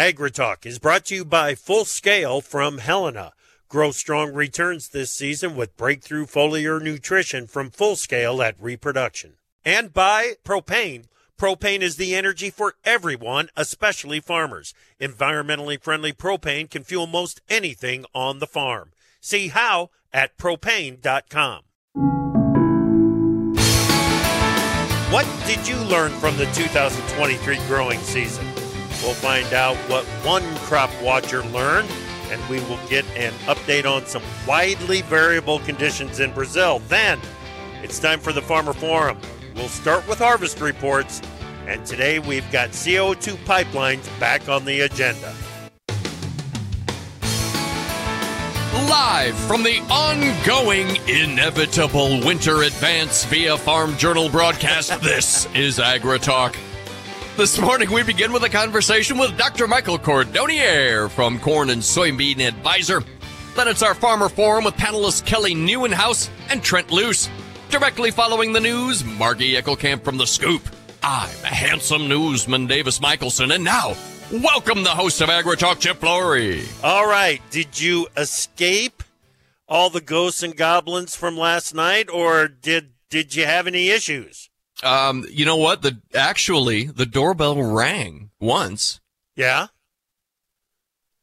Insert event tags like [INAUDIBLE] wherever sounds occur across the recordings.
AgriTalk is brought to you by Full Scale from Helena. Grow strong returns this season with breakthrough foliar nutrition from Full Scale at Reproduction. And by Propane. Propane is the energy for everyone, especially farmers. Environmentally friendly propane can fuel most anything on the farm. See how at propane.com. What did you learn from the 2023 growing season? We'll find out what one crop watcher learned, and we will get an update on some widely variable conditions in Brazil. Then it's time for the Farmer Forum. We'll start with harvest reports, and today we've got CO2 pipelines back on the agenda. Live from the ongoing, inevitable winter advance via Farm Journal broadcast, this is AgriTalk. This morning, we begin with a conversation with Dr. Michael Cordonnier from Corn and Soybean Advisor. Then it's our Farmer Forum with panelists Kelly Nieuwenhuis and Trent Loos. Directly following the news, Margie Eckelkamp from The Scoop. I'm a handsome newsman, Davis Michaelson, and now, welcome the host of AgriTalk, Chip Flory. All right, did you escape all the ghosts and goblins from last night, or did did you have any issues? Um, you know what? The actually the doorbell rang once. Yeah.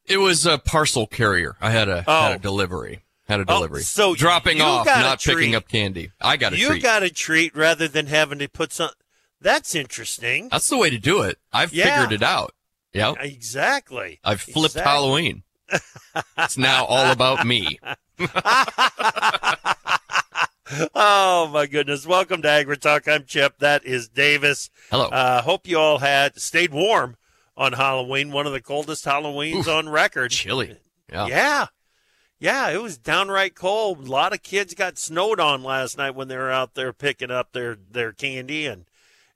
It was a parcel carrier. I had a Oh. had a delivery. Had a delivery. Oh, so dropping off, not picking up candy. I got a you treat. got a treat rather than having to put some. That's interesting. That's the way to do it. I've Yeah. figured it out. Yeah. Exactly. I've flipped Exactly. Halloween. it's now all about me. [LAUGHS] [LAUGHS] oh my goodness! Welcome to Agri Talk. I'm Chip. That is Davis. Hello. Uh, hope you all had stayed warm on Halloween. One of the coldest Halloweens Oof. on record. Chilly. Yeah. Yeah. Yeah, it was downright cold. A lot of kids got snowed on last night when they were out there picking up their, their candy and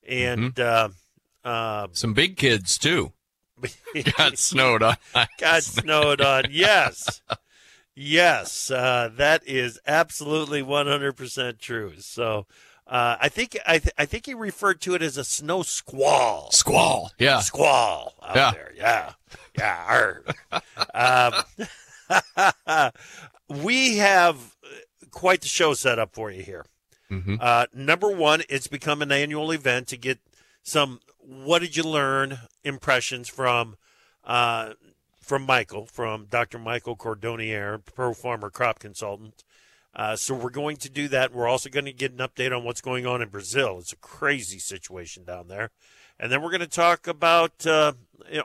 and Mm-hmm. uh, uh, Some big kids too [LAUGHS] got snowed on. got snowed on. Yes, [LAUGHS] yes, uh, that is absolutely one hundred percent true. So uh, I think I th- I think he referred to it as a snow squall. Squall. Yeah. squall out Yeah. there. Yeah, yeah. um, [LAUGHS] we have quite the show set up for you here. hmm Uh, number one, it's become an annual event to get some. What did you learn? Impressions from uh, from Michael, from Dr. Michael Cordonnier, Pro Farmer Crop Consultant. Uh, so we're going to do that. We're also going to get an update on what's going on in Brazil. It's a crazy situation down there, and then we're going to talk about uh,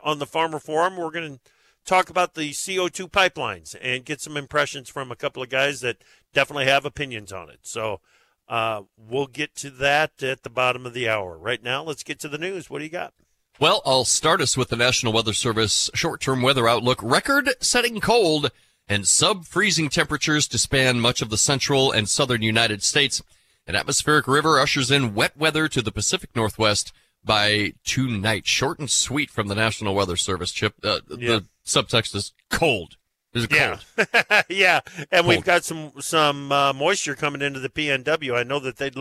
on the Farmer Forum. We're going to talk about the CO2 pipelines and get some impressions from a couple of guys that definitely have opinions on it. So uh, we'll get to that at the bottom of the hour. Right now, let's get to the news. What do you got? Well, I'll start us with the National Weather Service short-term weather outlook. Record-setting cold and sub-freezing temperatures to span much of the central and southern United States. An atmospheric river ushers in wet weather to the Pacific Northwest by tonight. Short and sweet from the National Weather Service, Chip. Uh, Yeah. The subtext is cold. Is it cold? Yeah, [LAUGHS] yeah, and we've got some some uh, moisture coming into the PNW. I know that they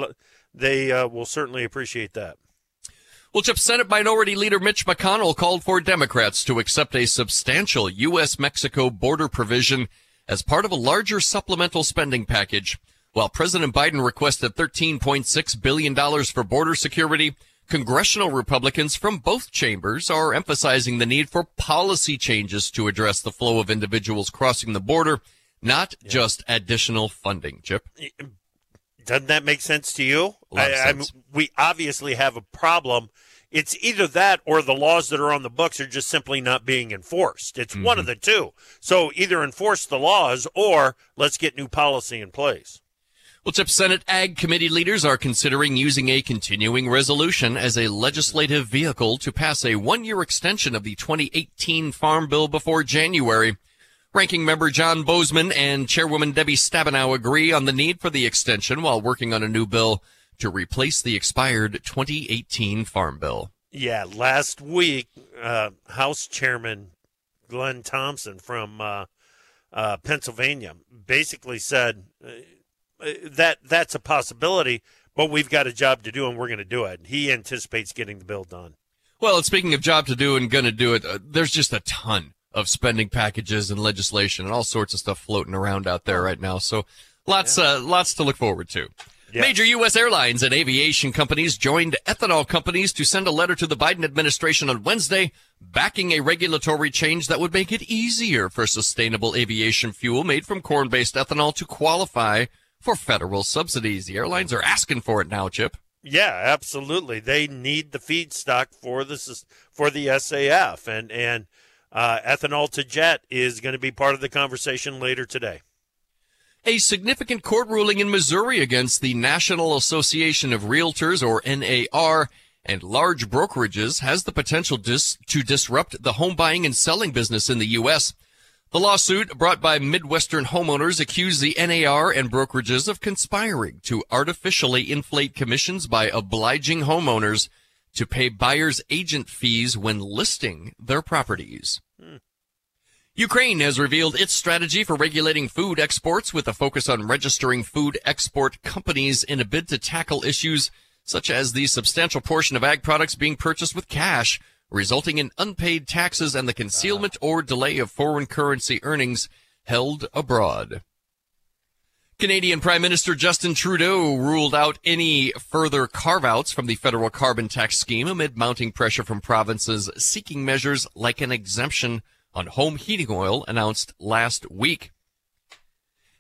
they uh, will certainly appreciate that. Well, Chip, Senate Minority Leader Mitch McConnell called for Democrats to accept a substantial U.S. Mexico border provision as part of a larger supplemental spending package. While President Biden requested $13.6 billion for border security, congressional Republicans from both chambers are emphasizing the need for policy changes to address the flow of individuals crossing the border, not just additional funding. Chip? Doesn't that make sense to you? A lot of I, I mean, we obviously have a problem. It's either that or the laws that are on the books are just simply not being enforced. It's one of Mm-hmm. the two. So either enforce the laws or let's get new policy in place. Well, Chip, Senate Ag Committee leaders are considering using a continuing resolution as a legislative vehicle to pass a one-year extension of the 2018 Farm Bill before January. Ranking member John Boozman and Chairwoman Debbie Stabenow agree on the need for the extension while working on a new bill to replace the expired 2018 Farm Bill. Yeah, last week, uh, House Chairman Glenn Thompson from uh, uh, Pennsylvania basically said uh, that that's a possibility, but we've got a job to do and we're going to do it. He anticipates getting the bill done. Well, speaking of job to do and gonna do it, uh, there's just a ton of spending packages and legislation and all sorts of stuff floating around out there right now. So lots, yeah. uh, lots to look forward to. Yes. Major U.S. airlines and aviation companies joined ethanol companies to send a letter to the Biden administration on Wednesday backing a regulatory change that would make it easier for sustainable aviation fuel made from corn-based ethanol to qualify for federal subsidies. The airlines are asking for it now, Chip. Yeah, absolutely. They need the feedstock for the for the SAF, and and uh, ethanol to jet is going to be part of the conversation later today. A significant court ruling in Missouri against the National Association of Realtors, or NAR, and large brokerages has the potential dis- to disrupt the home buying and selling business in the U.S. The lawsuit brought by Midwestern homeowners accused the NAR and brokerages of conspiring to artificially inflate commissions by obliging homeowners to pay buyers agent fees when listing their properties. Hmm. Ukraine has revealed its strategy for regulating food exports with a focus on registering food export companies in a bid to tackle issues such as the substantial portion of ag products being purchased with cash, resulting in unpaid taxes and the concealment uh-huh. or delay of foreign currency earnings held abroad. Canadian Prime Minister Justin Trudeau ruled out any further carve outs from the federal carbon tax scheme amid mounting pressure from provinces seeking measures like an exemption on home heating oil announced last week.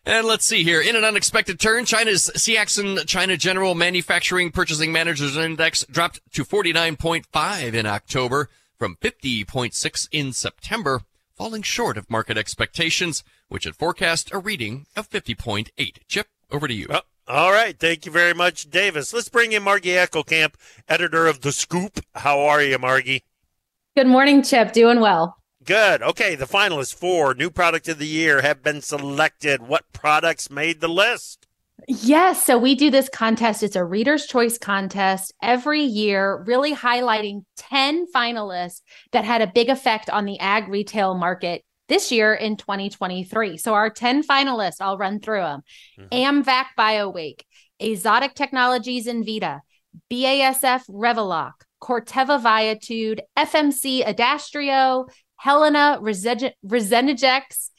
And let's see here. In an unexpected turn, China's CSI China General Manufacturing Purchasing Managers Index dropped to 49.5 in October from 50.6 in September, falling short of market expectations, which had forecast a reading of 50.8. Chip, over to you. Well, all right. Thank you very much, Davis. Let's bring in Margie Eckelkamp, editor of The Scoop. How are you, Margie? Good morning, Chip. Doing well. Good. Okay, the finalists for new product of the year have been selected. What products made the list? Yes. So we do this contest. It's a reader's choice contest every year, really highlighting 10 finalists that had a big effect on the ag retail market this year in 2023. So our 10 finalists, I'll run through them mm-hmm. AMVAC BioWake, Azotic Technologies Envita, BASF Revylok, Corteva Viatude, FMC Adastrio, Helena Resenigex,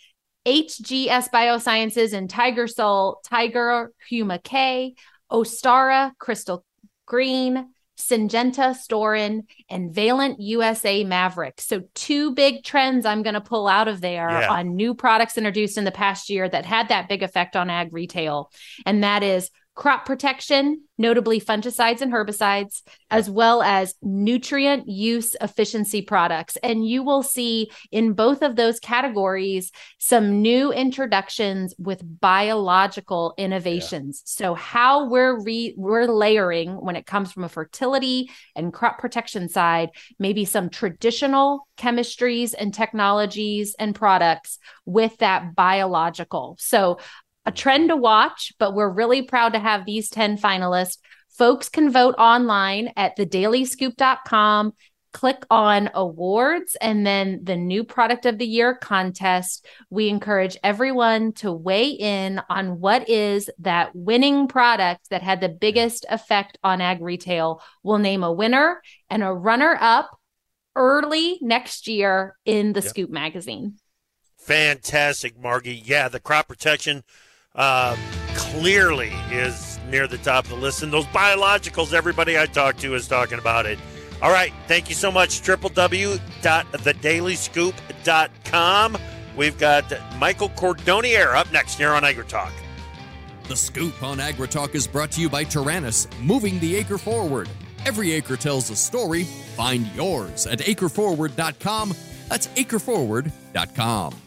HGS Biosciences, and Tiger-Sul, Tiger Huma K, Ostara, Crystal Green, Syngenta, Storen, and Valent USA Maverick. So, two big trends I'm going to pull out of there yeah. on new products introduced in the past year that had that big effect on ag retail. And that is crop protection, notably fungicides and herbicides, as well as nutrient use efficiency products. And you will see in both of those categories some new introductions with biological innovations. Yeah. So how we're re- we're layering when it comes from a fertility and crop protection side, maybe some traditional chemistries and technologies and products with that biological. So a trend to watch, but we're really proud to have these 10 finalists. Folks can vote online at thedailyscoop.com. Click on awards and then the new product of the year contest. We encourage everyone to weigh in on what is that winning product that had the biggest effect on ag retail. We'll name a winner and a runner up early next year in the yep. Scoop magazine. Fantastic, Margie. Yeah, the crop protection uh, clearly is near the top of the list. And those biologicals, everybody I talk to is talking about it. All right. Thank you so much. www.thedailyscoop.com. We've got Michael Cordonnier up next here on AgriTalk. The Scoop on AgriTalk is brought to you by Taranis, moving the acre forward. Every acre tells a story. Find yours at acreforward.com. That's acreforward.com.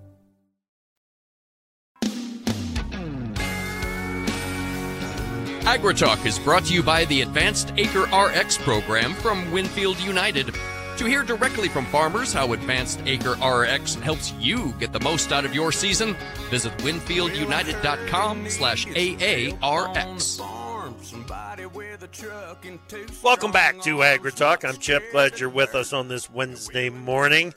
AgriTalk is brought to you by the Advanced Acre RX program from Winfield United. To hear directly from farmers how Advanced Acre RX helps you get the most out of your season, visit winfieldunited.com slash AARX. Welcome back to AgriTalk. I'm Chip. Glad you're with us on this Wednesday morning.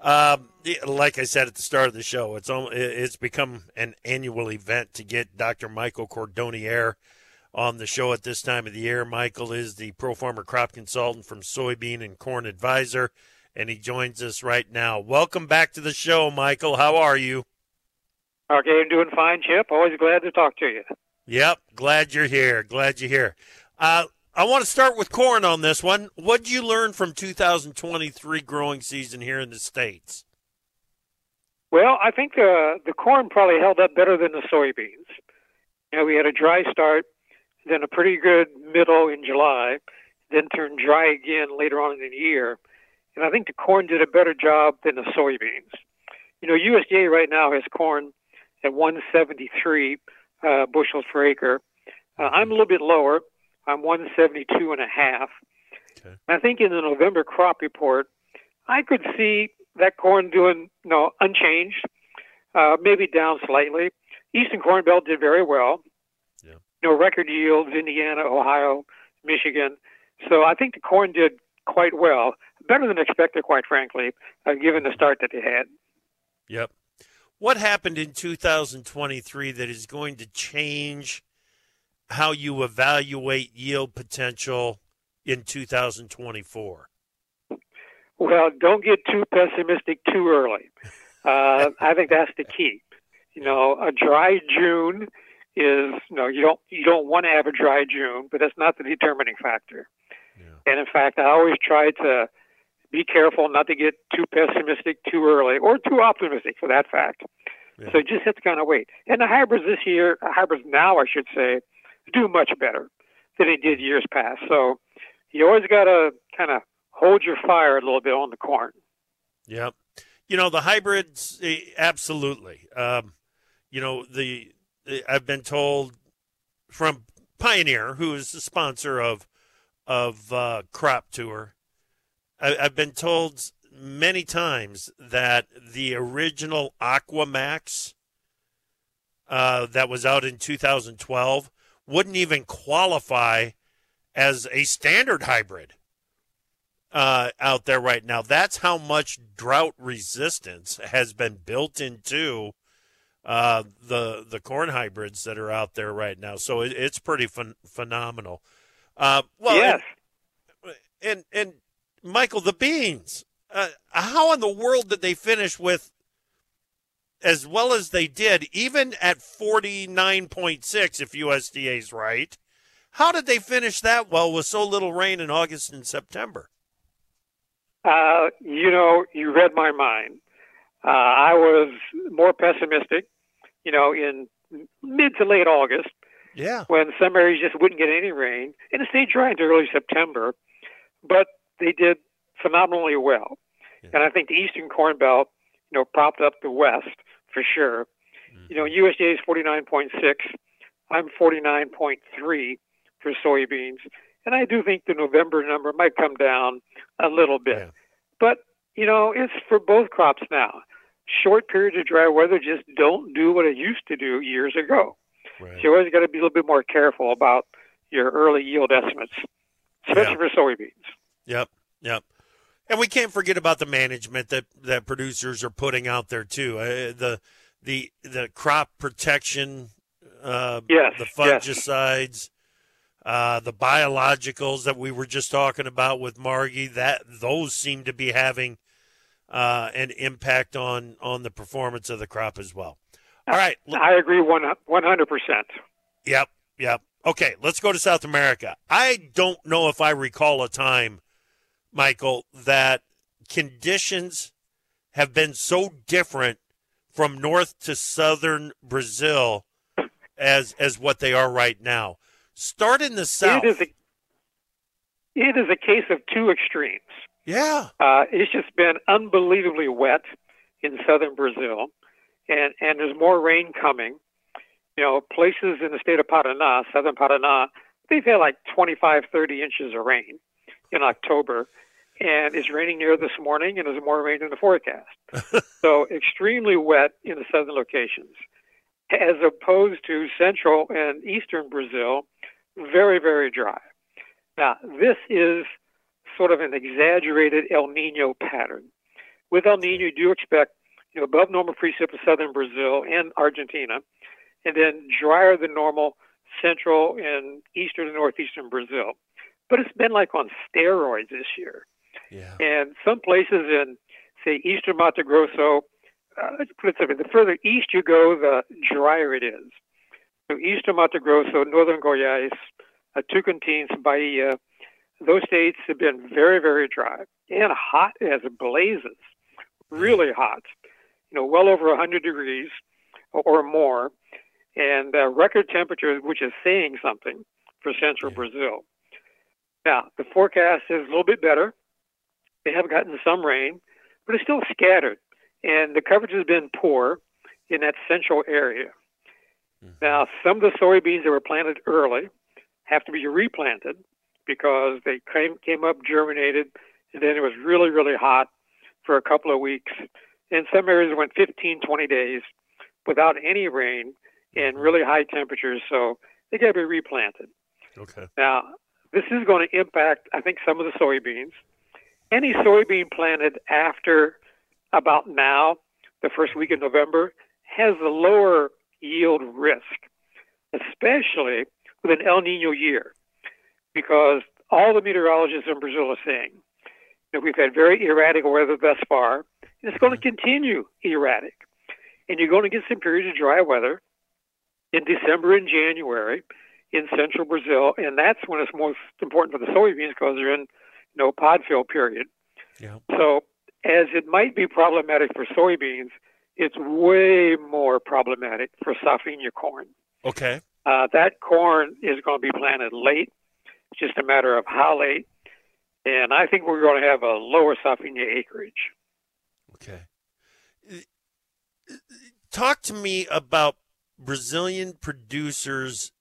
Um, like I said at the start of the show, it's it's become an annual event to get Dr. Michael Cordonnier on the show at this time of the year. Michael is the Pro Farmer Crop Consultant from Soybean and Corn Advisor, and he joins us right now. Welcome back to the show, Michael. How are you? Okay, I'm doing fine, Chip. Always glad to talk to you. Yep, glad you're here. Glad you're here. Uh, I want to start with corn on this one. What did you learn from 2023 growing season here in the States? Well, I think uh, the corn probably held up better than the soybeans. You know, we had a dry start then a pretty good middle in July, then turned dry again later on in the year. And I think the corn did a better job than the soybeans. You know, USDA right now has corn at 173 uh, bushels per acre. Uh, I'm a little bit lower. I'm 172 and a half. Okay. I think in the November crop report, I could see that corn doing you know unchanged, uh, maybe down slightly. Eastern Corn Belt did very well you know, record yields, Indiana, Ohio, Michigan. So I think the corn did quite well, better than expected, quite frankly, uh, given the start that they had. Yep. What happened in 2023 that is going to change how you evaluate yield potential in 2024? Well, don't get too pessimistic too early. Uh, [LAUGHS] I think that's the key. You know, a dry June is you know you don't you don't want to have a dry June, but that's not the determining factor. Yeah. And in fact, I always try to be careful not to get too pessimistic too early or too optimistic for that fact. Yeah. So just have to kind of wait. And the hybrids this year, hybrids now, I should say, do much better than they did years past. So you always got to kind of hold your fire a little bit on the corn. Yep. You know the hybrids, eh, absolutely. Um, you know the I've been told from Pioneer, who is the sponsor of of uh, Crop Tour, I, have been told many times that the original Aquamax uh, that was out in 2012 wouldn't even qualify as a standard hybrid uh, out there right now. That's how much drought resistance has been built into uh, the the corn hybrids that are out there right now. So it, it's pretty ph- phenomenal. Uh, well, yes. and, and, and Michael, the beans. Uh, how in the world did they finish with as well as they did, even at forty nine point six, if USDA's right? How did they finish that well with so little rain in August and September? Uh, you know, you read my mind. Uh, I was more pessimistic you know, in mid to late August. Yeah. When some areas just wouldn't get any rain, and it stayed dry into early September, but they did phenomenally well. Yeah. And I think the Eastern Corn Belt, you know, propped up the West for sure. Mm-hmm. You know, USDA is 49.6. I'm 49.3 for soybeans. And I do think the November number might come down a little bit. Yeah. But, you know, it's for both crops now. Short periods of dry weather just don't do what it used to do years ago. Right. So you always got to be a little bit more careful about your early yield estimates, especially yeah. for soybeans. Yep, yep. And we can't forget about the management that, that producers are putting out there too. Uh, the the the crop protection, uh, yes, the fungicides, yes. uh, the biologicals that we were just talking about with Margie. That those seem to be having uh, an impact on on the performance of the crop as well. All right, I agree one hundred percent. Yep, yep. Okay, let's go to South America. I don't know if I recall a time Michael, that conditions have been so different from north to southern Brazil as as what they are right now. Start in the south. It is a, it is a case of two extremes. Yeah, uh, it's just been unbelievably wet in southern Brazil, and and there's more rain coming. You know, places in the state of Paraná, southern Paraná, they've had like 25, 30 inches of rain in October and it's raining here this morning, and there's more rain in the forecast. [LAUGHS] so extremely wet in the southern locations, as opposed to central and eastern Brazil, very very dry. Now this is sort of an exaggerated El Nino pattern. With El Nino, you do expect you know above normal precip in southern Brazil and Argentina, and then drier than normal central and eastern and northeastern Brazil. But it's been like on steroids this year. Yeah. And some places in, say, eastern Mato Grosso, uh, let's put it simply, the further east you go, the drier it is. So eastern Mato Grosso, northern Goiás, uh, Tocantins, Bahia, those states have been very, very dry and hot as blazes, really hot. You know, well over 100 degrees or more, and uh, record temperatures, which is saying something for central. Brazil. Now, the forecast is a little bit better. They have gotten some rain, but it's still scattered, and the coverage has been poor in that central area. Mm-hmm. Now, some of the soybeans that were planted early have to be replanted because they came, came up, germinated, and then it was really, really hot for a couple of weeks. In some areas, it went 15, 20 days without any rain and mm-hmm. really high temperatures, so they got to be replanted. Okay. Now, this is going to impact, I think, some of the soybeans any soybean planted after about now, the first week of November, has a lower yield risk, especially with an El Nino year, because all the meteorologists in Brazil are saying that we've had very erratic weather thus far, and it's going to continue erratic. And you're going to get some periods of dry weather in December and January in central Brazil, and that's when it's most important for the soybeans because they're in no pod fill period. Yeah. So, as it might be problematic for soybeans, it's way more problematic for safrinha corn. Okay. Uh, that corn is going to be planted late. It's just a matter of how late. And I think we're going to have a lower safrinha acreage. Okay. Talk to me about Brazilian producers'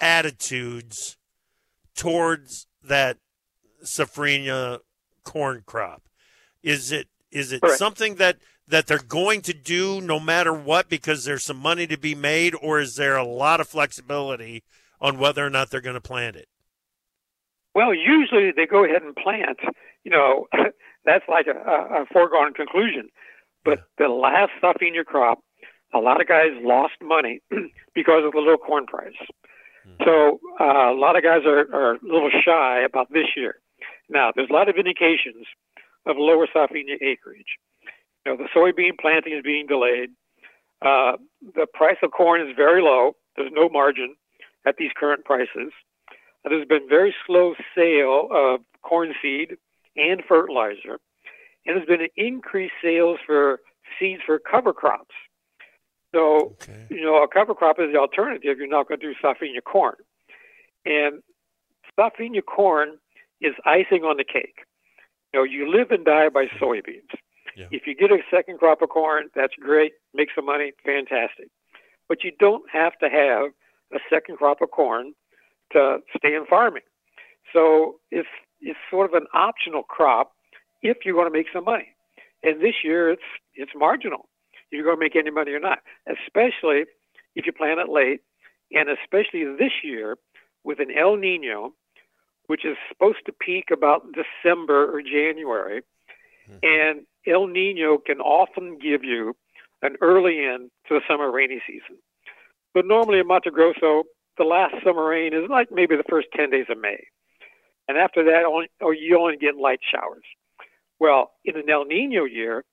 attitudes towards that safrinha corn crop? Is it is it Correct. something that that they're going to do no matter what because there's some money to be made, or is there a lot of flexibility on whether or not they're going to plant it? Well, usually they go ahead and plant. You know, [LAUGHS] that's like a, a foregone conclusion. But the last safrinha crop, a lot of guys lost money [CLEARS THROAT] because of the low corn price. So uh, a lot of guys are, are a little shy about this year. Now, there's a lot of indications of lower safrinha acreage. You know, the soybean planting is being delayed. Uh, the price of corn is very low. There's no margin at these current prices. Uh, there's been very slow sale of corn seed and fertilizer, and there's been an increased sales for seeds for cover crops. So, okay. you know, a cover crop is the alternative. You're not going to do safrinha corn. And safrinha corn is icing on the cake. You know, you live and die by soybeans. Yeah. If you get a second crop of corn, that's great, make some money, fantastic. But you don't have to have a second crop of corn to stay in farming. So it's it's sort of an optional crop if you want to make some money. And this year, it's it's marginal. You're going to make any money or not, especially if you plant it late, and especially this year with an El Nino, which is supposed to peak about December or January. Mm-hmm. And El Nino can often give you an early end to the summer rainy season. But normally in Mato Grosso, the last summer rain is like maybe the first 10 days of May. And after that, only, or you only get light showers. Well, in an El Nino year,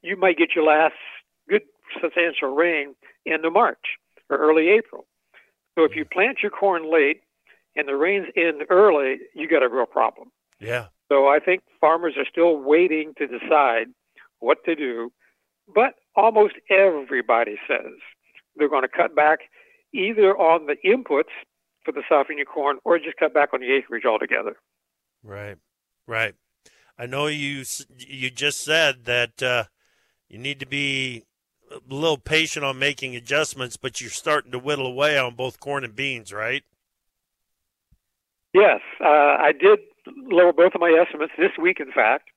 you might get your last good substantial rain in the March or early April. So if you plant your corn late and the rains end early, you got a real problem. Yeah. So I think farmers are still waiting to decide what to do, but almost everybody says they're going to cut back either on the inputs for the safrinha corn or just cut back on the acreage altogether. Right, right. I know you you just said that uh, you need to be a little patient on making adjustments, but you're starting to whittle away on both corn and beans, right? Yes, uh, I did lower both of my estimates this week. In fact,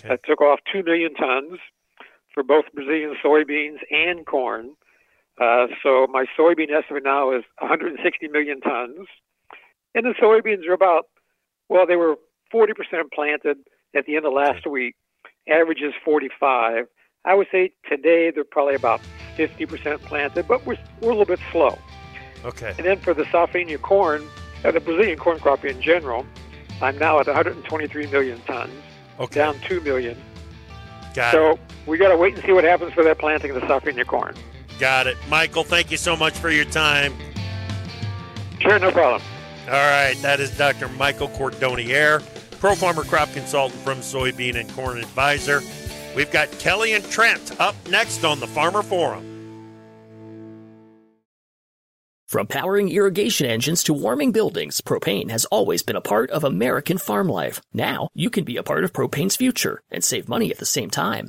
okay. I took off two million tons for both Brazilian soybeans and corn. Uh, so my soybean estimate now is 160 million tons, and the soybeans are about well, they were 40% planted at the end of last week. Average is 45. I would say today they're probably about 50% planted, but we're, we're a little bit slow. Okay. And then for the Safrinha corn, uh, the Brazilian corn crop in general, I'm now at 123 million tons, okay. down 2 million. Got so it. we got to wait and see what happens for that planting of the Safrinha corn. Got it. Michael, thank you so much for your time. Sure, no problem. All right, that is Dr. Michael Cordonnier, Pro Farmer Crop Consultant from Soybean and Corn Advisor. We've got Kelly and Trent up next on the Farmer Forum. From powering irrigation engines to warming buildings, propane has always been a part of American farm life. Now, you can be a part of propane's future and save money at the same time.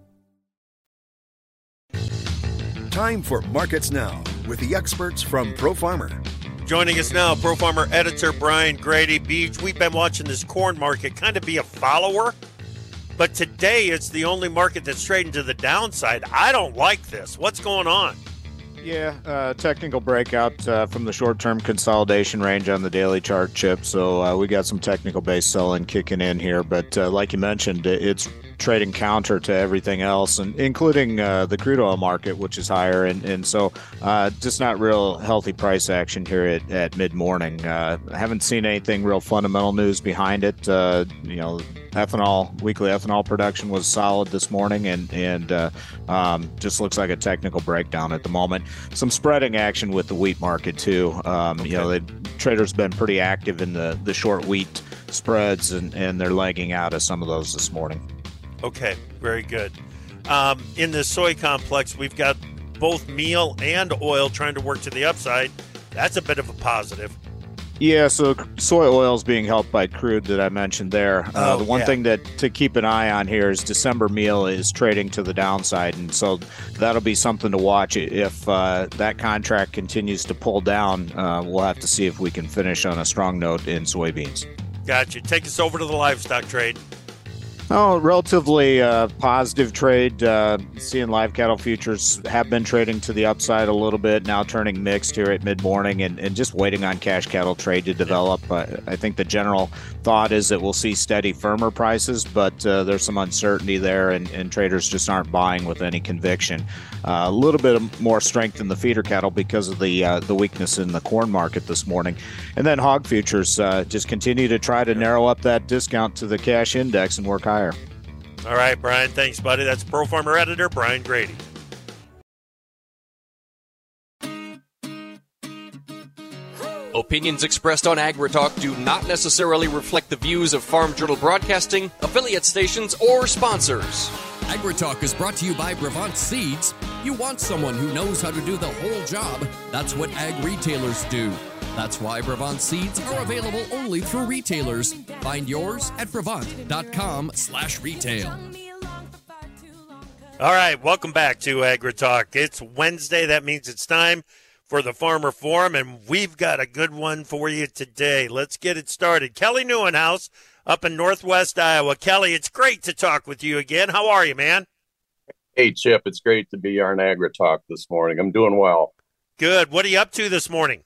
Time for Markets Now with the experts from Pro Farmer. Joining us now, Pro Farmer editor Brian Grete Beach, we've been watching this corn market kind of be a follower, but today it's the only market that's trading to the downside. I don't like this. What's going on? Yeah, uh, technical breakout uh, from the short term consolidation range on the daily chart chip. So uh, we got some technical base selling kicking in here. But uh, like you mentioned, it's trading counter to everything else, and including uh, the crude oil market, which is higher, and and so uh, just not real healthy price action here at, at mid morning. Uh, haven't seen anything real fundamental news behind it. Uh, you know, ethanol weekly ethanol production was solid this morning, and and uh, um, just looks like a technical breakdown at the moment. Some spreading action with the wheat market too. Um, okay. You know, the traders been pretty active in the the short wheat spreads, and and they're lagging out of some of those this morning. Okay, very good. Um, in the soy complex, we've got both meal and oil trying to work to the upside. That's a bit of a positive. Yeah, so soy oil is being helped by crude that I mentioned there. Uh, Oh, the one yeah. thing that to keep an eye on here is December meal is trading to the downside, and so that'll be something to watch. If uh, that contract continues to pull down, uh, we'll have to see if we can finish on a strong note in soybeans. Gotcha. Take us over to the livestock trade. Oh, relatively uh, positive trade. Uh, seeing live cattle futures have been trading to the upside a little bit, now turning mixed here at mid morning and, and just waiting on cash cattle trade to develop. Uh, I think the general thought is that we'll see steady, firmer prices, but uh, there's some uncertainty there, and, and traders just aren't buying with any conviction. Uh, a little bit more strength in the feeder cattle because of the uh, the weakness in the corn market this morning, and then hog futures just continue to try to narrow up that discount to the cash index and work higher. All right, Brian. Thanks, buddy. That's Pro Farmer editor Brian Grete. Opinions expressed on AgriTalk do not necessarily reflect the views of Farm Journal Broadcasting, affiliate stations, or sponsors. AgriTalk is brought to you by Brevant Seeds. You want someone who knows how to do the whole job. That's what ag retailers do. That's why Brevant Seeds are available only through retailers. Find yours at brevant.com slash retail. All right, welcome back to AgriTalk. It's Wednesday. That means it's time for the Farmer Forum, and we've got a good one for you today. Let's get it started. Kelly Nieuwenhuis up in Northwest Iowa. Kelly, it's great to talk with you again. How are you, man? Hey, Chip, it's great to be on Agri Talk this morning. I'm doing well. Good. What are you up to this morning?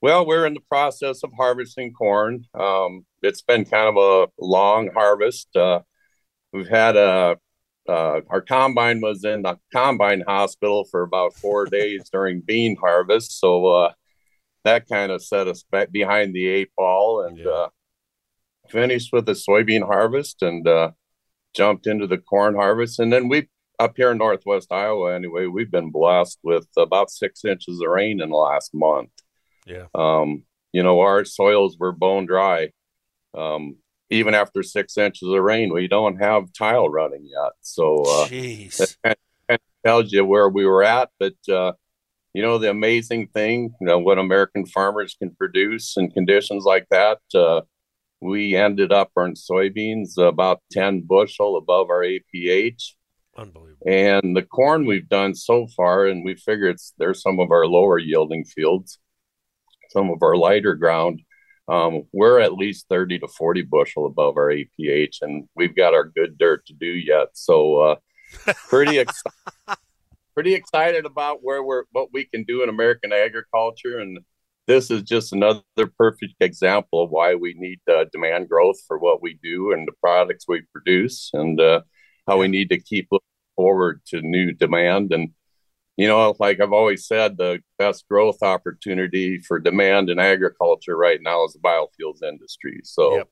Well, we're in the process of harvesting corn. Um, it's been kind of a long harvest. Uh, we've had a uh, our combine was in the combine hospital for about four days during bean harvest, so uh, that kind of set us back behind the eight ball, and uh, finished with the soybean harvest and uh, jumped into the corn harvest, and then we up here in Northwest Iowa anyway, we've been blessed with about six inches of rain in the last month. Yeah. Um, you know, our soils were bone dry. Um, even after six inches of rain, we don't have tile running yet. So uh, Jeez. that kind of tells you where we were at. But uh, you know, the amazing thing, you know, what American farmers can produce in conditions like that. Uh, we ended up on soybeans about 10 bushel above our APH. Unbelievable. And the corn we've done so far, and we figure it's there's some of our lower yielding fields, some of our lighter ground. Um, we're at least 30 to 40 bushel above our APH, and we've got our good dirt to do yet. So, uh, [LAUGHS] pretty ex- pretty excited about where we're what we can do in American agriculture, and this is just another perfect example of why we need uh, demand growth for what we do and the products we produce, and uh, how we need to keep looking forward to new demand. And you know, like I've always said, the best growth opportunity for demand in agriculture right now is the biofuels industry. So Yep.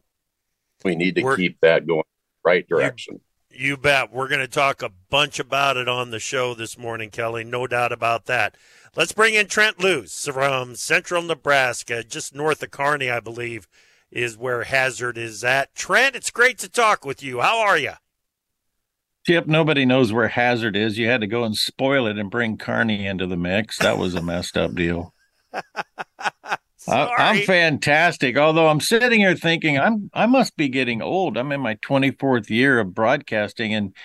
we need to We're- keep that going right direction. You bet. We're going to talk a bunch about it on the show this morning, Kelly. No doubt about that. Let's bring in Trent Loos from central Nebraska, just north of Kearney, I believe, is where Hazard is at. Trent, it's great to talk with you. How are you? Chip, nobody knows where Hazard is. You had to go and spoil it and bring Kearney into the mix. That was a messed up deal. [LAUGHS] I, I'm fantastic. Although I'm sitting here thinking I'm I must be getting old. I'm in my 24th year of broadcasting, and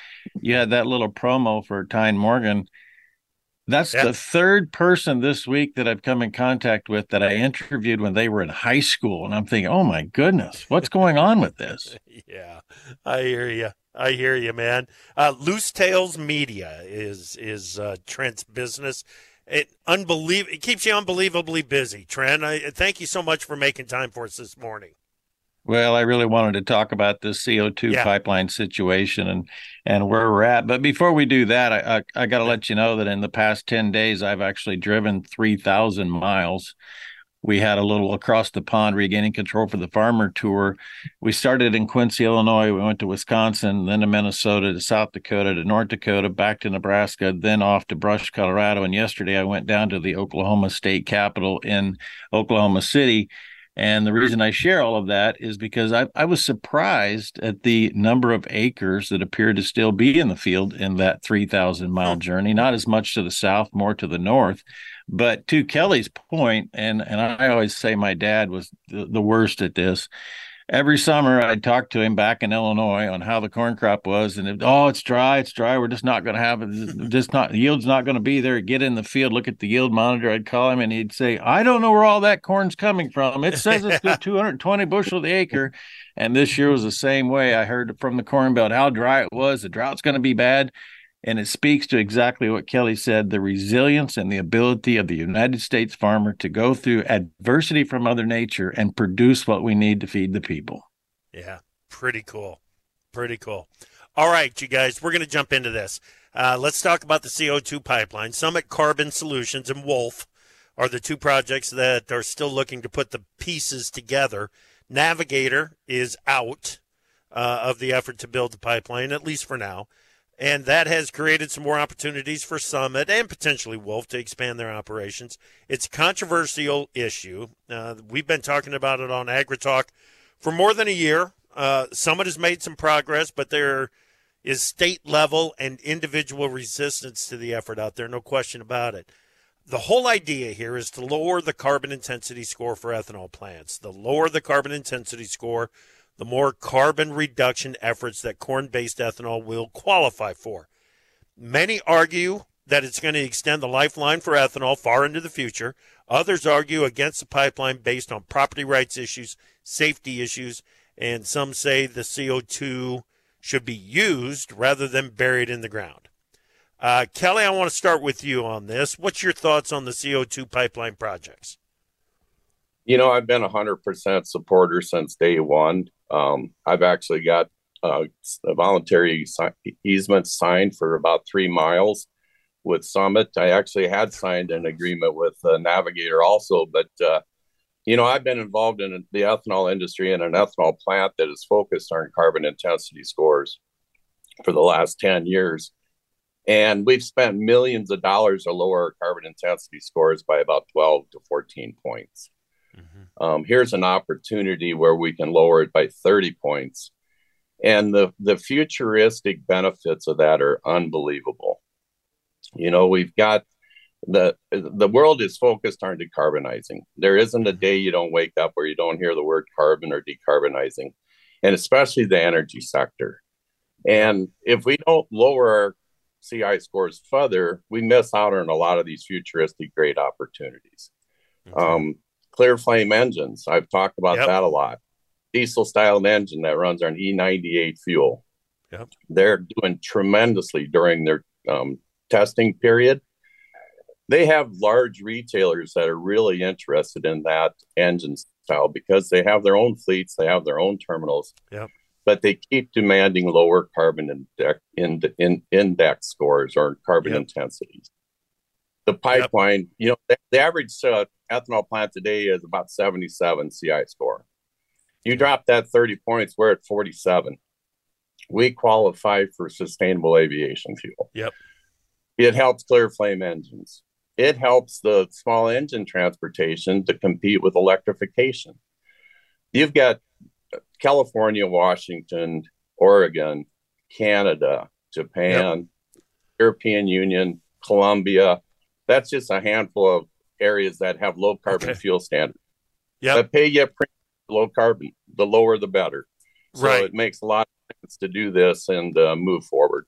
you had that little promo for Tyne Morgan. That's Yeah. the third person this week that I've come in contact with that I interviewed when they were in high school, and I'm thinking, oh my goodness, what's going on with this? [LAUGHS] Yeah, I hear you. I hear you, man. Uh, Loos Tales Media is is uh, Trent's business. It unbelievable. It keeps you unbelievably busy, Trent. I thank you so much for making time for us this morning. Well, I really wanted to talk about this CO2 Yeah. pipeline situation and and where we're at. But before we do that, I I, I got to let you know that in the past 10 days I've actually driven 3000 miles. We had a little across the pond regaining control for the farmer tour. We started in Quincy, Illinois. We went to Wisconsin, then to Minnesota, to South Dakota, to North Dakota, back to Nebraska, then off to Brush, Colorado. And yesterday I went down to the Oklahoma State Capitol in Oklahoma City And the reason I share all of that is because I, I was surprised at the number of acres that appeared to still be in the field in that 3,000 mile hmm. journey, not as much to the south, more to the north. But to Kelly's point, and, and I always say my dad was the, the worst at this every summer I'd talk to him back in Illinois on how the corn crop was, and it, oh, it's dry, it's dry. We're just not going to have it. Just not the yield's not going to be there. Get in the field, look at the yield monitor. I'd call him, and he'd say, "I don't know where all that corn's coming from. It says it's [LAUGHS] 220 bushel the acre." And this year was the same way. I heard from the corn belt how dry it was. The drought's going to be bad. And it speaks to exactly what Kelly said the resilience and the ability of the United States farmer to go through adversity from Mother Nature and produce what we need to feed the people. Yeah, pretty cool. Pretty cool. All right, you guys, we're going to jump into this. Uh, let's talk about the CO2 pipeline. Summit Carbon Solutions and Wolf are the two projects that are still looking to put the pieces together. Navigator is out uh, of the effort to build the pipeline, at least for now. And that has created some more opportunities for Summit and potentially Wolf to expand their operations. It's a controversial issue. Uh, we've been talking about it on AgriTalk for more than a year. Uh, Summit has made some progress, but there is state level and individual resistance to the effort out there, no question about it. The whole idea here is to lower the carbon intensity score for ethanol plants. The lower the carbon intensity score, the more carbon reduction efforts that corn based ethanol will qualify for. Many argue that it's going to extend the lifeline for ethanol far into the future. Others argue against the pipeline based on property rights issues, safety issues, and some say the CO2 should be used rather than buried in the ground. Uh, Kelly, I want to start with you on this. What's your thoughts on the CO2 pipeline projects? You know, I've been a 100% supporter since day one. Um, I've actually got uh, a voluntary easement signed for about three miles with Summit. I actually had signed an agreement with uh, Navigator also, but uh, you know, I've been involved in the ethanol industry in an ethanol plant that is focused on carbon intensity scores for the last 10 years. And we've spent millions of dollars to lower carbon intensity scores by about 12 to 14 points. Um, here's an opportunity where we can lower it by 30 points. And the, the futuristic benefits of that are unbelievable. You know, we've got the the world is focused on decarbonizing. There isn't a day you don't wake up where you don't hear the word carbon or decarbonizing, and especially the energy sector. And if we don't lower our CI scores further, we miss out on a lot of these futuristic great opportunities. Mm-hmm. Um, ClearFlame engines. I've talked about yep. that a lot. Diesel styled engine that runs on E98 fuel. Yep. They're doing tremendously during their um, testing period. They have large retailers that are really interested in that engine style because they have their own fleets, they have their own terminals. Yep. But they keep demanding lower carbon index, in, in, index scores or carbon yep. intensities. The pipeline, you know, the, the average uh, ethanol plant today is about 77 CI score. You drop that 30 points, we're at 47. We qualify for sustainable aviation fuel. Yep. It helps ClearFlame engines. It helps the small engine transportation to compete with electrification. You've got California, Washington, Oregon, Canada, Japan, yep. European Union, Colombia. That's just a handful of areas that have low carbon okay. fuel standards. Yeah. That pay you low carbon, the lower the better. So right. it makes a lot of sense to do this and uh, move forward.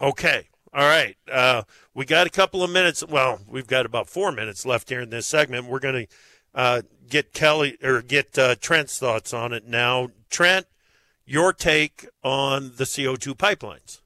Okay. All right. Uh, we got a couple of minutes. Well, we've got about four minutes left here in this segment. We're going to uh, get Kelly or get uh, Trent's thoughts on it now. Trent, your take on the CO2 pipelines.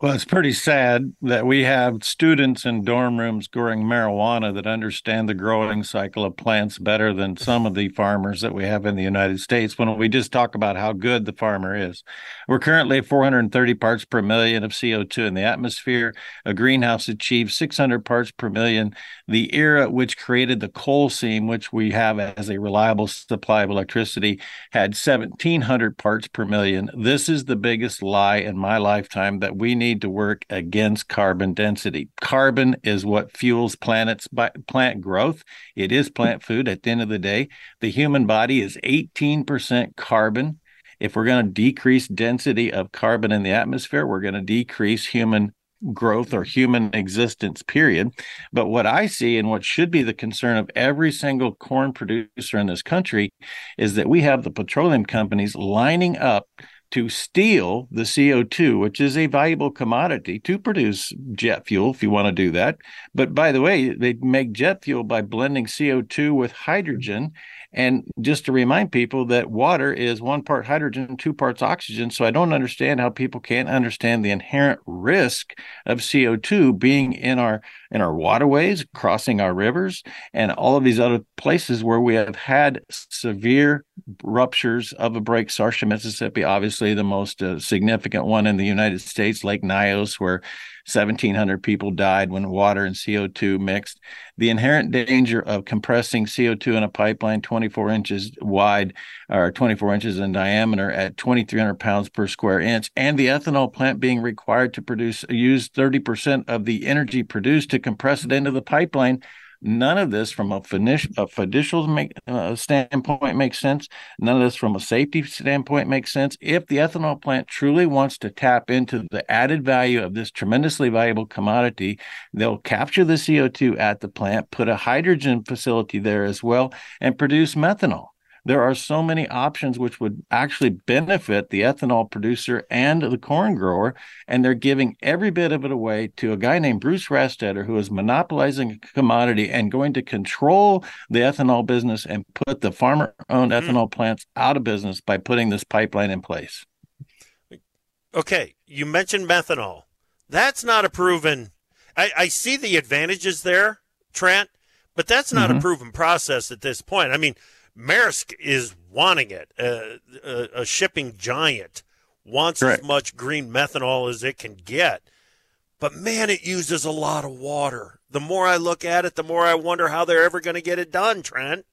Well, it's pretty sad that we have students in dorm rooms growing marijuana that understand the growing cycle of plants better than some of the farmers that we have in the United States when we just talk about how good the farmer is. We're currently at 430 parts per million of CO2 in the atmosphere. A greenhouse achieves 600 parts per million. The era which created the coal seam, which we have as a reliable supply of electricity, had 1700 parts per million. This is the biggest lie in my lifetime that we need need to work against carbon density. Carbon is what fuels planets plant growth. It is plant food at the end of the day. The human body is 18% carbon. If we're going to decrease density of carbon in the atmosphere, we're going to decrease human growth or human existence, period. But what I see and what should be the concern of every single corn producer in this country is that we have the petroleum companies lining up to steal the CO2, which is a valuable commodity to produce jet fuel if you want to do that. But by the way, they make jet fuel by blending CO2 with hydrogen and just to remind people that water is one part hydrogen, two parts oxygen. So I don't understand how people can't understand the inherent risk of CO2 being in our in our waterways, crossing our rivers, and all of these other places where we have had severe ruptures of a break. Satartia, Mississippi, obviously the most uh, significant one in the United States, Lake Nyos, where 1,700 people died when water and CO2 mixed. The inherent danger of compressing CO2 in a pipeline 24 inches wide or 24 inches in diameter at 2,300 pounds per square inch, and the ethanol plant being required to produce use 30% of the energy produced to compress it into the pipeline None of this from a, a fiducial make, uh, standpoint makes sense. None of this from a safety standpoint makes sense. If the ethanol plant truly wants to tap into the added value of this tremendously valuable commodity, they'll capture the CO2 at the plant, put a hydrogen facility there as well, and produce methanol there are so many options which would actually benefit the ethanol producer and the corn grower. And they're giving every bit of it away to a guy named Bruce Rastetter, who is monopolizing a commodity and going to control the ethanol business and put the farmer owned mm-hmm. ethanol plants out of business by putting this pipeline in place. Okay. You mentioned methanol. That's not a proven. I, I see the advantages there, Trent, but that's not mm-hmm. a proven process at this point. I mean, Maersk is wanting it. Uh, a, a, shipping giant wants as much green methanol as it can get. But man, it uses a lot of water. The more I look at it, the more I wonder how they're ever going to get it done, Trent.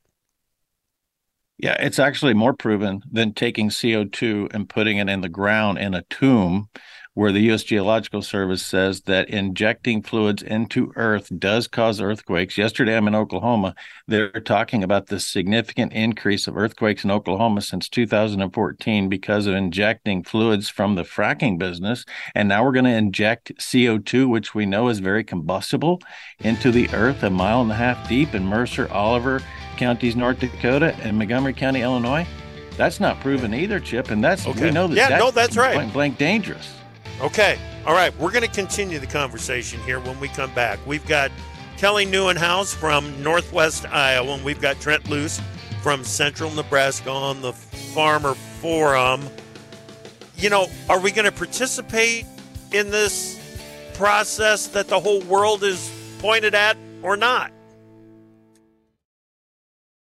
Yeah, it's actually more proven than taking CO2 and putting it in the ground in a tomb where the U.S. Geological Service says that injecting fluids into Earth does cause earthquakes. Yesterday, I'm in Oklahoma. They're talking about the significant increase of earthquakes in Oklahoma since 2014 because of injecting fluids from the fracking business. And now we're going to inject CO2, which we know is very combustible, into the Earth a mile and a half deep in Mercer, Oliver counties, North Dakota, and Montgomery County, Illinois. That's not proven either, Chip, and that's okay. we know that. Yeah, that's no, that's right. Blank, blank dangerous. Okay. All right. We're going to continue the conversation here when we come back. We've got Kelly Nieuwenhuis from Northwest Iowa, and we've got Trent Loos from Central Nebraska on the Farmer Forum. You know, are we going to participate in this process that the whole world is pointed at or not?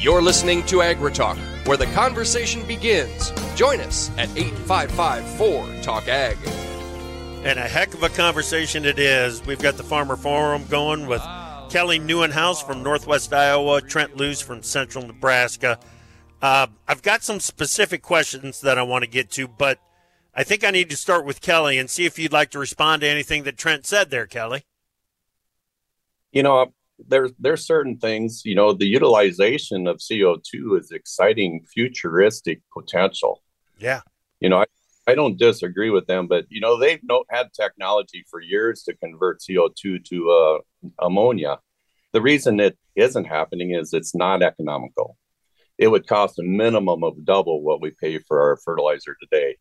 You're listening to AgriTalk, where the conversation begins. Join us at 855 4 Talk Ag. And a heck of a conversation it is. We've got the Farmer Forum going with Kelly Nieuwenhuis from Northwest Iowa, Trent Loos from Central Nebraska. Uh, I've got some specific questions that I want to get to, but I think I need to start with Kelly and see if you'd like to respond to anything that Trent said there, Kelly. You know, there's there's certain things. You know, the utilization of CO two is exciting, futuristic potential. Yeah. You know, I, I don't disagree with them, but you know they've no, had technology for years to convert CO two to uh, ammonia. The reason it isn't happening is it's not economical. It would cost a minimum of double what we pay for our fertilizer today.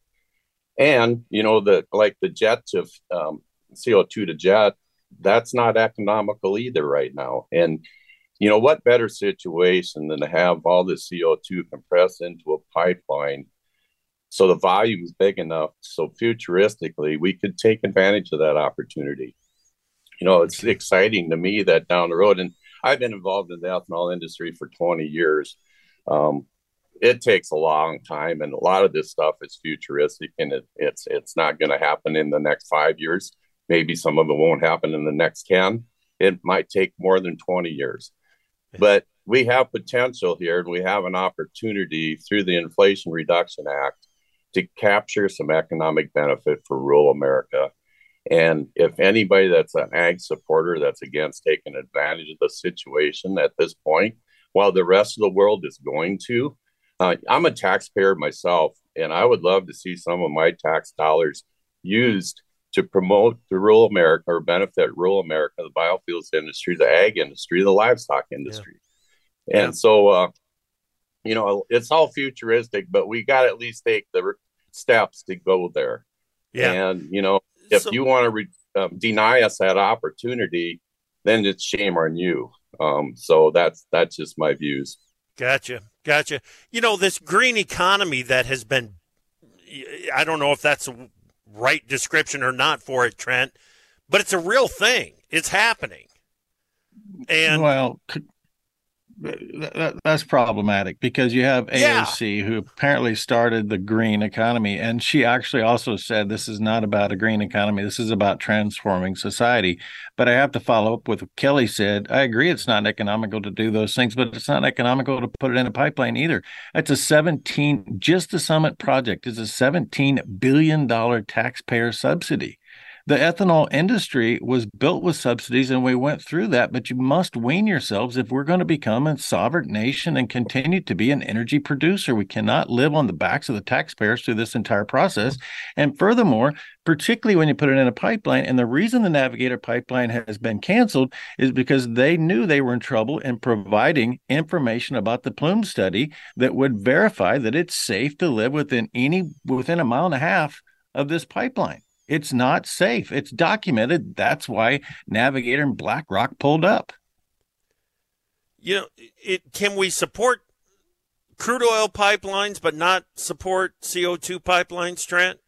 And you know the like the jet to um, CO two to jet, that's not economical either right now. And you know what better situation than to have all the CO two compressed into a pipeline so the volume is big enough so futuristically we could take advantage of that opportunity? You know it's exciting to me that down the road and i've been involved in the ethanol industry for 20 years. Um, it takes a long time and a lot of this stuff is futuristic and it, it's it's not going to happen in the next five years maybe some of it won't happen in the next 10 it might take more than 20 years. But we have potential here. And we have an opportunity through the inflation reduction act to capture some economic benefit for rural America. And if anybody that's an ag supporter that's against taking advantage of the situation at this point, while the rest of the world is going to, uh, I'm a taxpayer myself, and I would love to see some of my tax dollars used to promote the rural America or benefit rural America, the biofuels industry, the ag industry, the livestock industry. Yeah. And yeah. so, uh, you know, it's all futuristic, but we got to at least take the steps to go there. Yeah. And, you know, if so, you want to re- um, deny us that opportunity, then it's shame on you. Um, so that's that's just my views. Gotcha, gotcha. You know, this green economy that has been, I don't know if that's a right description or not for it, Trent, but it's a real thing. It's happening. And well, that, that's problematic because you have AOC yeah. who apparently started the green economy, and she actually also said this is not about a green economy. This is about transforming society. But I have to follow up with what Kelly said. I agree it's not economical to do those things, but it's not economical to put it in a pipeline either. It's a 17, just the Summit project is a $17 billion taxpayer subsidy the ethanol industry was built with subsidies and we went through that but you must wean yourselves if we're going to become a sovereign nation and continue to be an energy producer. We cannot live on the backs of the taxpayers through this entire process. And furthermore particularly when you put it in a pipeline and the reason the navigator pipeline has been canceled is because they knew they were in trouble in providing information about the plume study that would verify that it's safe to live within any within a mile and a half of this pipeline it's not safe. It's documented. That's why Navigator and BlackRock pulled up. You know, it can we support crude oil pipelines but not support CO2 pipelines, Trent?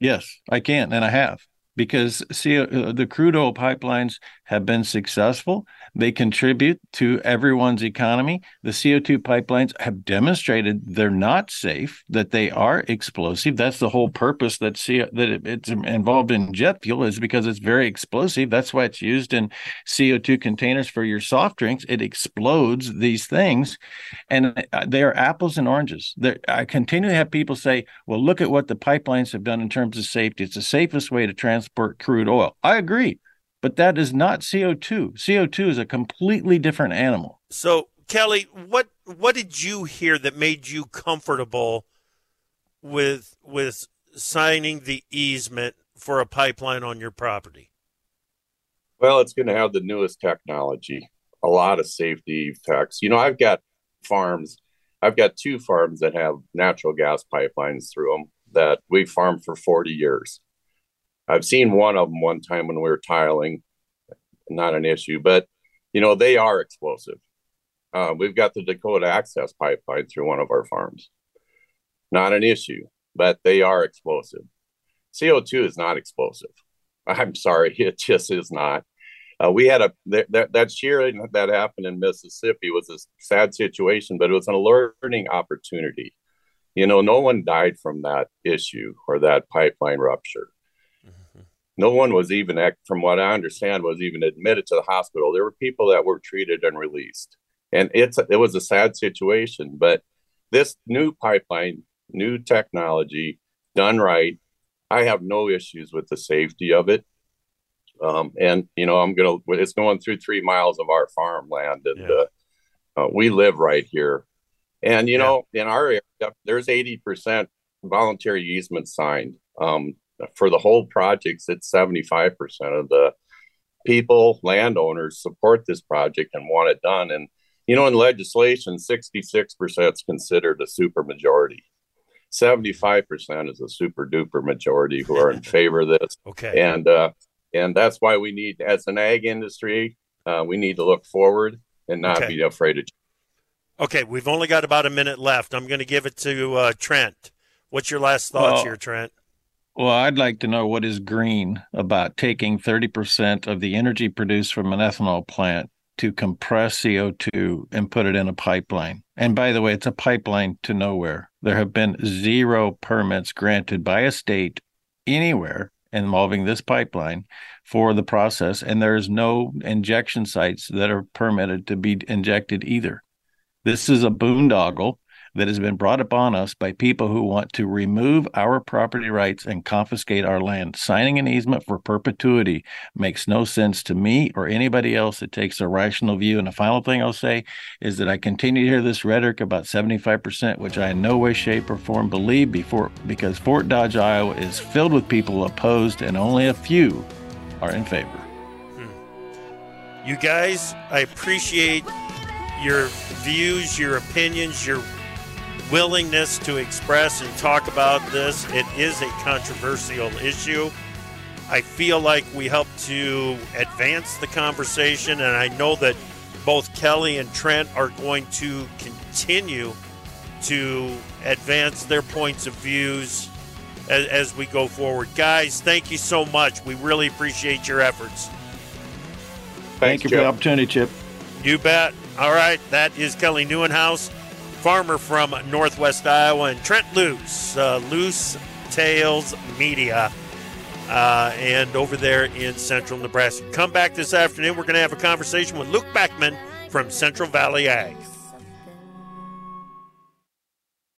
Yes, I can and I have because see uh, the crude oil pipelines have been successful they contribute to everyone's economy. The CO2 pipelines have demonstrated they're not safe, that they are explosive. That's the whole purpose that CO, that it's involved in jet fuel is because it's very explosive. That's why it's used in CO2 containers for your soft drinks. It explodes these things, and uh, they are apples and oranges. They're, I continue to have people say, "Well, look at what the pipelines have done in terms of safety. It's the safest way to transport crude oil." I agree but that is not CO2. CO2 is a completely different animal. So, Kelly, what what did you hear that made you comfortable with with signing the easement for a pipeline on your property? Well, it's going to have the newest technology, a lot of safety effects. You know, I've got farms. I've got two farms that have natural gas pipelines through them that we farmed for 40 years. I've seen one of them one time when we were tiling, not an issue, but you know they are explosive. Uh, we've got the Dakota Access pipeline through one of our farms, not an issue, but they are explosive. CO2 is not explosive. [LAUGHS] I'm sorry, it just is not. uh, we had a that that shearing that happened in Mississippi was a sad situation, but it was a learning opportunity. You know, no one died from that issue or that pipeline rupture. No one was even, from what I understand, was even admitted to the hospital. There were people that were treated and released, and it's it was a sad situation. But this new pipeline, new technology, done right, I have no issues with the safety of it. Um, and you know, I'm gonna. It's going through three miles of our farmland, and yeah. uh, uh, we live right here. And you yeah. know, in our area, there's 80 percent voluntary easement signed. Um, for the whole projects, it's 75 percent of the people, landowners, support this project and want it done. And you know, in legislation, 66 percent is considered a super majority. 75% is a super duper majority who are in [LAUGHS] favor of this. Okay. And uh, and that's why we need, as an ag industry, uh, we need to look forward and not okay. be afraid of. Okay, we've only got about a minute left. I'm going to give it to uh, Trent. What's your last thoughts well, here, Trent? Well, I'd like to know what is green about taking 30% of the energy produced from an ethanol plant to compress CO2 and put it in a pipeline. And by the way, it's a pipeline to nowhere. There have been zero permits granted by a state anywhere involving this pipeline for the process, and there's no injection sites that are permitted to be injected either. This is a boondoggle that has been brought upon us by people who want to remove our property rights and confiscate our land. Signing an easement for perpetuity makes no sense to me or anybody else that takes a rational view. And the final thing I'll say is that I continue to hear this rhetoric about 75%, which I in no way, shape, or form believe before because Fort Dodge, Iowa is filled with people opposed and only a few are in favor. Hmm. You guys, I appreciate your views, your opinions, your willingness to express and talk about this. It is a controversial issue. I feel like we help to advance the conversation, and I know that both Kelly and Trent are going to continue to advance their points of views as, as we go forward. Guys, thank you so much. We really appreciate your efforts. Thank Thanks, you Chip. for the opportunity, Chip. You bet. All right, that is Kelly Nieuwenhuis farmer from Northwest Iowa, and Trent Loos, uh, Loos Tales Media, uh, and over there in central Nebraska. Come back this afternoon. We're going to have a conversation with Luke Beckman from Central Valley Ag.